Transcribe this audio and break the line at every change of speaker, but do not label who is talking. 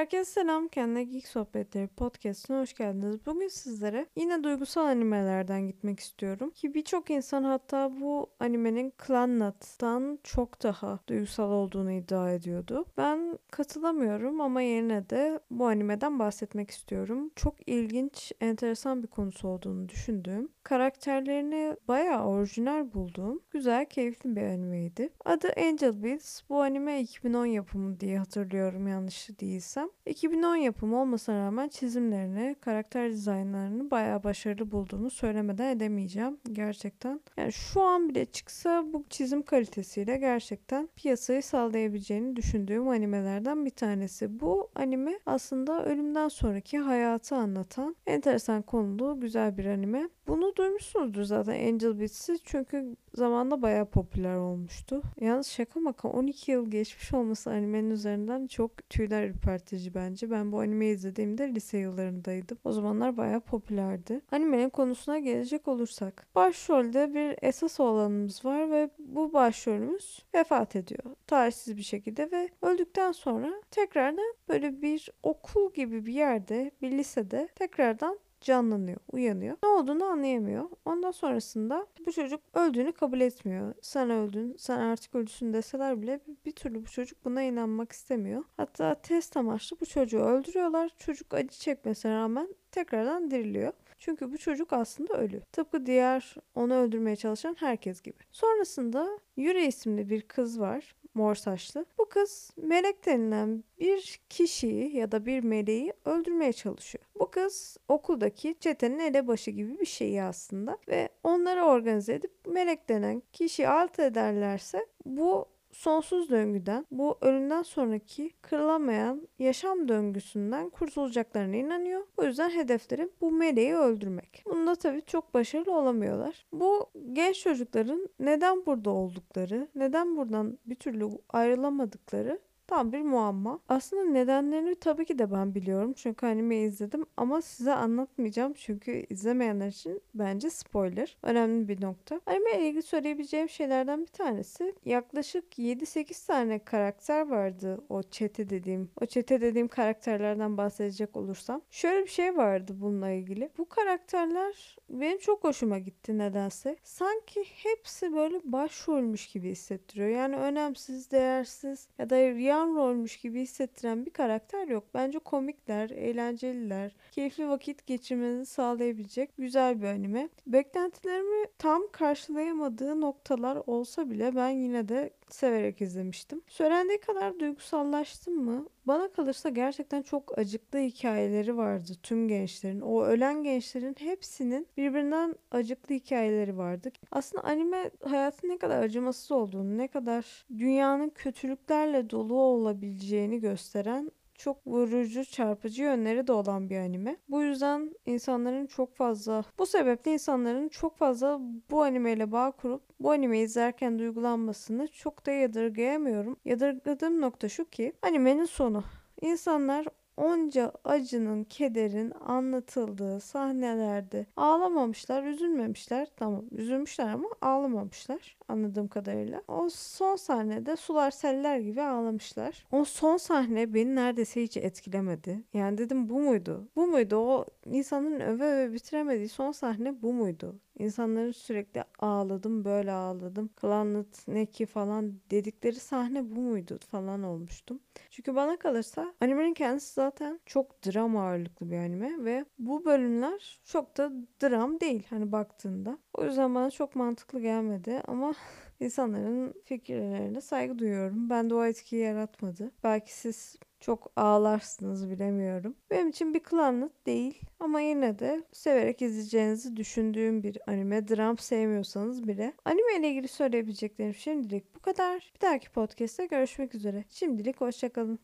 Herkese selam. Kendine Geek Sohbetleri podcastine hoş geldiniz. Bugün sizlere yine duygusal animelerden gitmek istiyorum. Ki birçok insan hatta bu animenin Clannad'dan çok daha duygusal olduğunu iddia ediyordu. Ben katılamıyorum ama yerine de bu animeden bahsetmek istiyorum. Çok ilginç, enteresan bir konusu olduğunu düşündüğüm, karakterlerini bayağı orijinal bulduğum, güzel, keyifli bir animeydi. Adı Angel Beats. Bu anime 2010 yapımı diye hatırlıyorum yanlış değilsem. 2010 yapımı olmasına rağmen çizimlerini, karakter dizaynlarını bayağı başarılı bulduğumu söylemeden edemeyeceğim. Gerçekten. Yani şu an bile çıksa bu çizim kalitesiyle gerçekten piyasayı sağlayabileceğini düşündüğüm animelerden bir tanesi. Bu anime aslında ölümden sonraki hayatı anlatan enteresan konulu güzel bir anime. Bunu duymuşsunuzdur zaten Angel Beats'i çünkü zamanda bayağı popüler olmuştu. Yalnız şaka maka 12 yıl geçmiş olması animenin üzerinden çok tüyler ürpertici bence. Ben bu animeyi izlediğimde lise yıllarındaydım. O zamanlar bayağı popülerdi. Animenin konusuna gelecek olursak. Başrolde bir esas oğlanımız var ve bu başrolümüz vefat ediyor. Tarihsiz bir şekilde ve öldükten sonra tekrardan böyle bir okul gibi bir yerde, bir lisede tekrardan canlanıyor, uyanıyor. Ne olduğunu anlayamıyor. Ondan sonrasında bu çocuk öldüğünü kabul etmiyor. Sen öldün, sen artık ölüsün deseler bile bir türlü bu çocuk buna inanmak istemiyor. Hatta test amaçlı bu çocuğu öldürüyorlar. Çocuk acı çekmesine rağmen tekrardan diriliyor. Çünkü bu çocuk aslında ölü. Tıpkı diğer onu öldürmeye çalışan herkes gibi. Sonrasında Yuri isimli bir kız var mor saçlı. Bu kız melek denilen bir kişiyi ya da bir meleği öldürmeye çalışıyor. Kız okuldaki çetenin elebaşı gibi bir şeyi aslında ve onları organize edip melek denen kişiyi alt ederlerse bu sonsuz döngüden, bu ölümden sonraki kırılamayan yaşam döngüsünden kurtulacaklarına inanıyor. O yüzden hedefleri bu meleği öldürmek. Bunda tabii çok başarılı olamıyorlar. Bu genç çocukların neden burada oldukları, neden buradan bir türlü ayrılamadıkları Tam bir muamma. Aslında nedenlerini tabii ki de ben biliyorum. Çünkü animeyi izledim ama size anlatmayacağım. Çünkü izlemeyenler için bence spoiler. Önemli bir nokta. Anime ile ilgili söyleyebileceğim şeylerden bir tanesi yaklaşık 7-8 tane karakter vardı o çete dediğim. O çete dediğim karakterlerden bahsedecek olursam. Şöyle bir şey vardı bununla ilgili. Bu karakterler benim çok hoşuma gitti nedense. Sanki hepsi böyle başrolmüş gibi hissettiriyor. Yani önemsiz, değersiz ya da rüya yan rolmüş gibi hissettiren bir karakter yok. Bence komikler, eğlenceliler, keyifli vakit geçirmenizi sağlayabilecek güzel bir anime. Beklentilerimi tam karşılayamadığı noktalar olsa bile ben yine de severek izlemiştim. Söylendiği kadar duygusallaştım mı? Bana kalırsa gerçekten çok acıklı hikayeleri vardı tüm gençlerin. O ölen gençlerin hepsinin birbirinden acıklı hikayeleri vardı. Aslında anime hayatın ne kadar acımasız olduğunu, ne kadar dünyanın kötülüklerle dolu olabileceğini gösteren çok vurucu, çarpıcı yönleri de olan bir anime. Bu yüzden insanların çok fazla, bu sebeple insanların çok fazla bu animeyle bağ kurup bu animeyi izlerken duygulanmasını çok da yadırgayamıyorum. Yadırgadığım nokta şu ki animenin sonu. İnsanlar onca acının, kederin anlatıldığı sahnelerde ağlamamışlar, üzülmemişler. Tamam, üzülmüşler ama ağlamamışlar anladığım kadarıyla. O son sahnede sular seller gibi ağlamışlar. O son sahne beni neredeyse hiç etkilemedi. Yani dedim bu muydu? Bu muydu? O insanın öve öve bitiremediği son sahne bu muydu? İnsanların sürekli ağladım böyle ağladım. Klanlıt ne ki falan dedikleri sahne bu muydu falan olmuştum. Çünkü bana kalırsa animenin kendisi zaten çok dram ağırlıklı bir anime ve bu bölümler çok da dram değil hani baktığında. O yüzden bana çok mantıklı gelmedi ama insanların fikirlerine saygı duyuyorum. Ben de o etkiyi yaratmadı. Belki siz çok ağlarsınız bilemiyorum. Benim için bir klanlık değil ama yine de severek izleyeceğinizi düşündüğüm bir anime. Dram sevmiyorsanız bile. Anime ile ilgili söyleyebileceklerim şimdilik bu kadar. Bir dahaki podcast'te görüşmek üzere. Şimdilik hoşçakalın.